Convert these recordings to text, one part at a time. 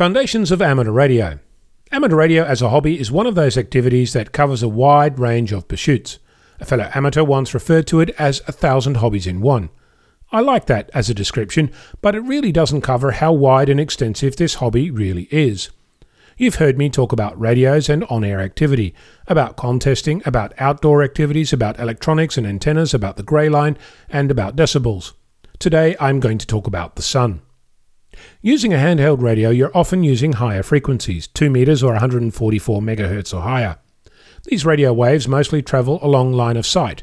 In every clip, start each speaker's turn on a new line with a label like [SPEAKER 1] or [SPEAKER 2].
[SPEAKER 1] Foundations of Amateur Radio. Amateur radio as a hobby is one of those activities that covers a wide range of pursuits. A fellow amateur once referred to it as a thousand hobbies in one. I like that as a description, but it really doesn't cover how wide and extensive this hobby really is. You've heard me talk about radios and on air activity, about contesting, about outdoor activities, about electronics and antennas, about the grey line, and about decibels. Today I'm going to talk about the sun. Using a handheld radio, you're often using higher frequencies, 2 meters or 144 megahertz or higher. These radio waves mostly travel along line of sight.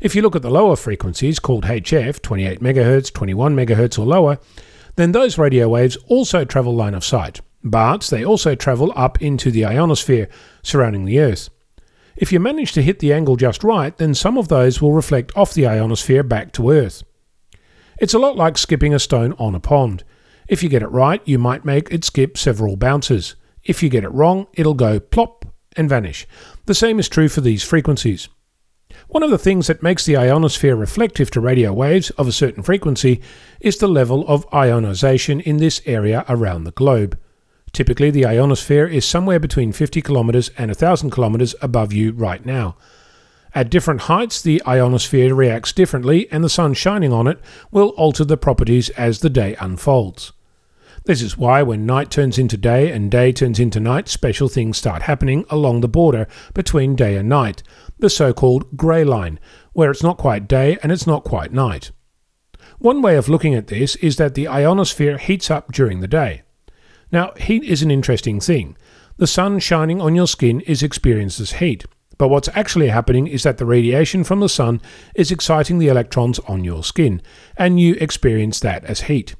[SPEAKER 1] If you look at the lower frequencies, called HF, 28 megahertz, 21 megahertz or lower, then those radio waves also travel line of sight, but they also travel up into the ionosphere surrounding the Earth. If you manage to hit the angle just right, then some of those will reflect off the ionosphere back to Earth. It's a lot like skipping a stone on a pond. If you get it right, you might make it skip several bounces. If you get it wrong, it'll go plop and vanish. The same is true for these frequencies. One of the things that makes the ionosphere reflective to radio waves of a certain frequency is the level of ionization in this area around the globe. Typically, the ionosphere is somewhere between 50 kilometers and 1000 kilometers above you right now. At different heights, the ionosphere reacts differently, and the sun shining on it will alter the properties as the day unfolds. This is why, when night turns into day and day turns into night, special things start happening along the border between day and night, the so called grey line, where it's not quite day and it's not quite night. One way of looking at this is that the ionosphere heats up during the day. Now, heat is an interesting thing. The sun shining on your skin is experienced as heat, but what's actually happening is that the radiation from the sun is exciting the electrons on your skin, and you experience that as heat.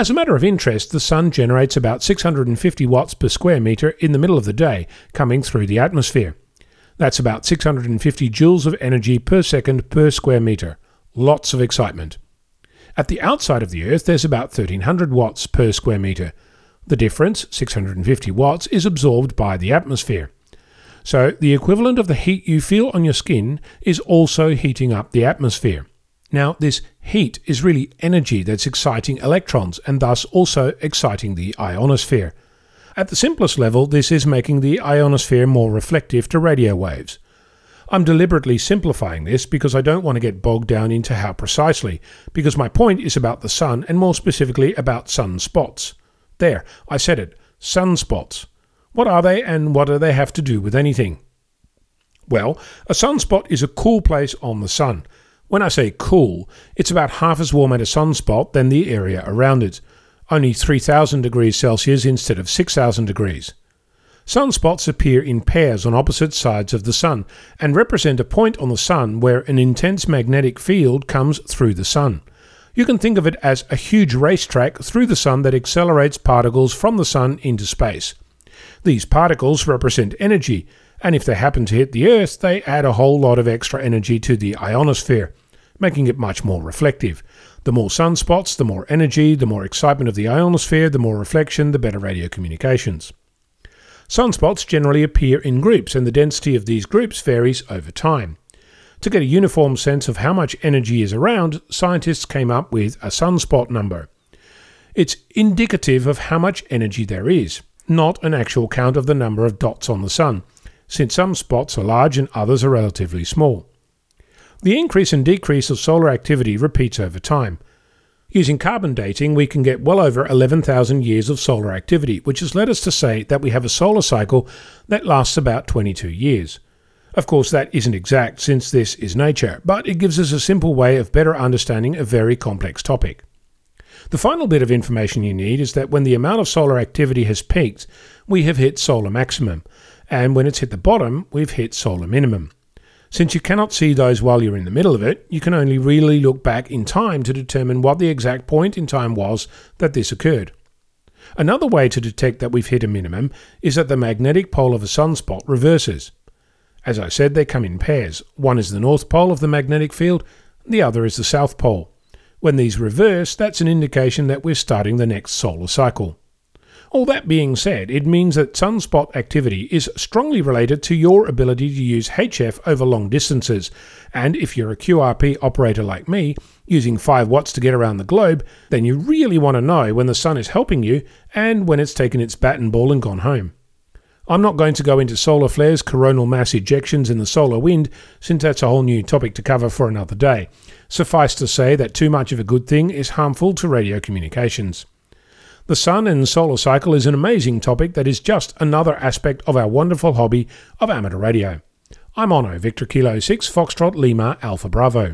[SPEAKER 1] As a matter of interest, the Sun generates about 650 watts per square metre in the middle of the day, coming through the atmosphere. That's about 650 joules of energy per second per square metre. Lots of excitement. At the outside of the Earth, there's about 1300 watts per square metre. The difference, 650 watts, is absorbed by the atmosphere. So, the equivalent of the heat you feel on your skin is also heating up the atmosphere. Now, this heat is really energy that's exciting electrons and thus also exciting the ionosphere. At the simplest level, this is making the ionosphere more reflective to radio waves. I'm deliberately simplifying this because I don't want to get bogged down into how precisely, because my point is about the sun and more specifically about sunspots. There, I said it sunspots. What are they and what do they have to do with anything? Well, a sunspot is a cool place on the sun. When I say cool, it's about half as warm at a sunspot than the area around it, only 3000 degrees Celsius instead of 6000 degrees. Sunspots appear in pairs on opposite sides of the Sun and represent a point on the Sun where an intense magnetic field comes through the Sun. You can think of it as a huge racetrack through the Sun that accelerates particles from the Sun into space. These particles represent energy, and if they happen to hit the Earth, they add a whole lot of extra energy to the ionosphere making it much more reflective. The more sunspots, the more energy, the more excitement of the ionosphere, the more reflection, the better radio communications. Sunspots generally appear in groups, and the density of these groups varies over time. To get a uniform sense of how much energy is around, scientists came up with a sunspot number. It's indicative of how much energy there is, not an actual count of the number of dots on the sun, since some spots are large and others are relatively small. The increase and decrease of solar activity repeats over time. Using carbon dating, we can get well over 11,000 years of solar activity, which has led us to say that we have a solar cycle that lasts about 22 years. Of course, that isn't exact since this is nature, but it gives us a simple way of better understanding a very complex topic. The final bit of information you need is that when the amount of solar activity has peaked, we have hit solar maximum, and when it's hit the bottom, we've hit solar minimum. Since you cannot see those while you're in the middle of it, you can only really look back in time to determine what the exact point in time was that this occurred. Another way to detect that we've hit a minimum is that the magnetic pole of a sunspot reverses. As I said, they come in pairs. One is the north pole of the magnetic field, the other is the south pole. When these reverse, that's an indication that we're starting the next solar cycle. All that being said, it means that sunspot activity is strongly related to your ability to use HF over long distances. And if you're a QRP operator like me, using 5 watts to get around the globe, then you really want to know when the sun is helping you and when it's taken its bat and ball and gone home. I'm not going to go into solar flares, coronal mass ejections, and the solar wind, since that's a whole new topic to cover for another day. Suffice to say that too much of a good thing is harmful to radio communications. The sun and solar cycle is an amazing topic that is just another aspect of our wonderful hobby of amateur radio. I'm Onno, Victor Kilo 6 Foxtrot Lima Alpha Bravo.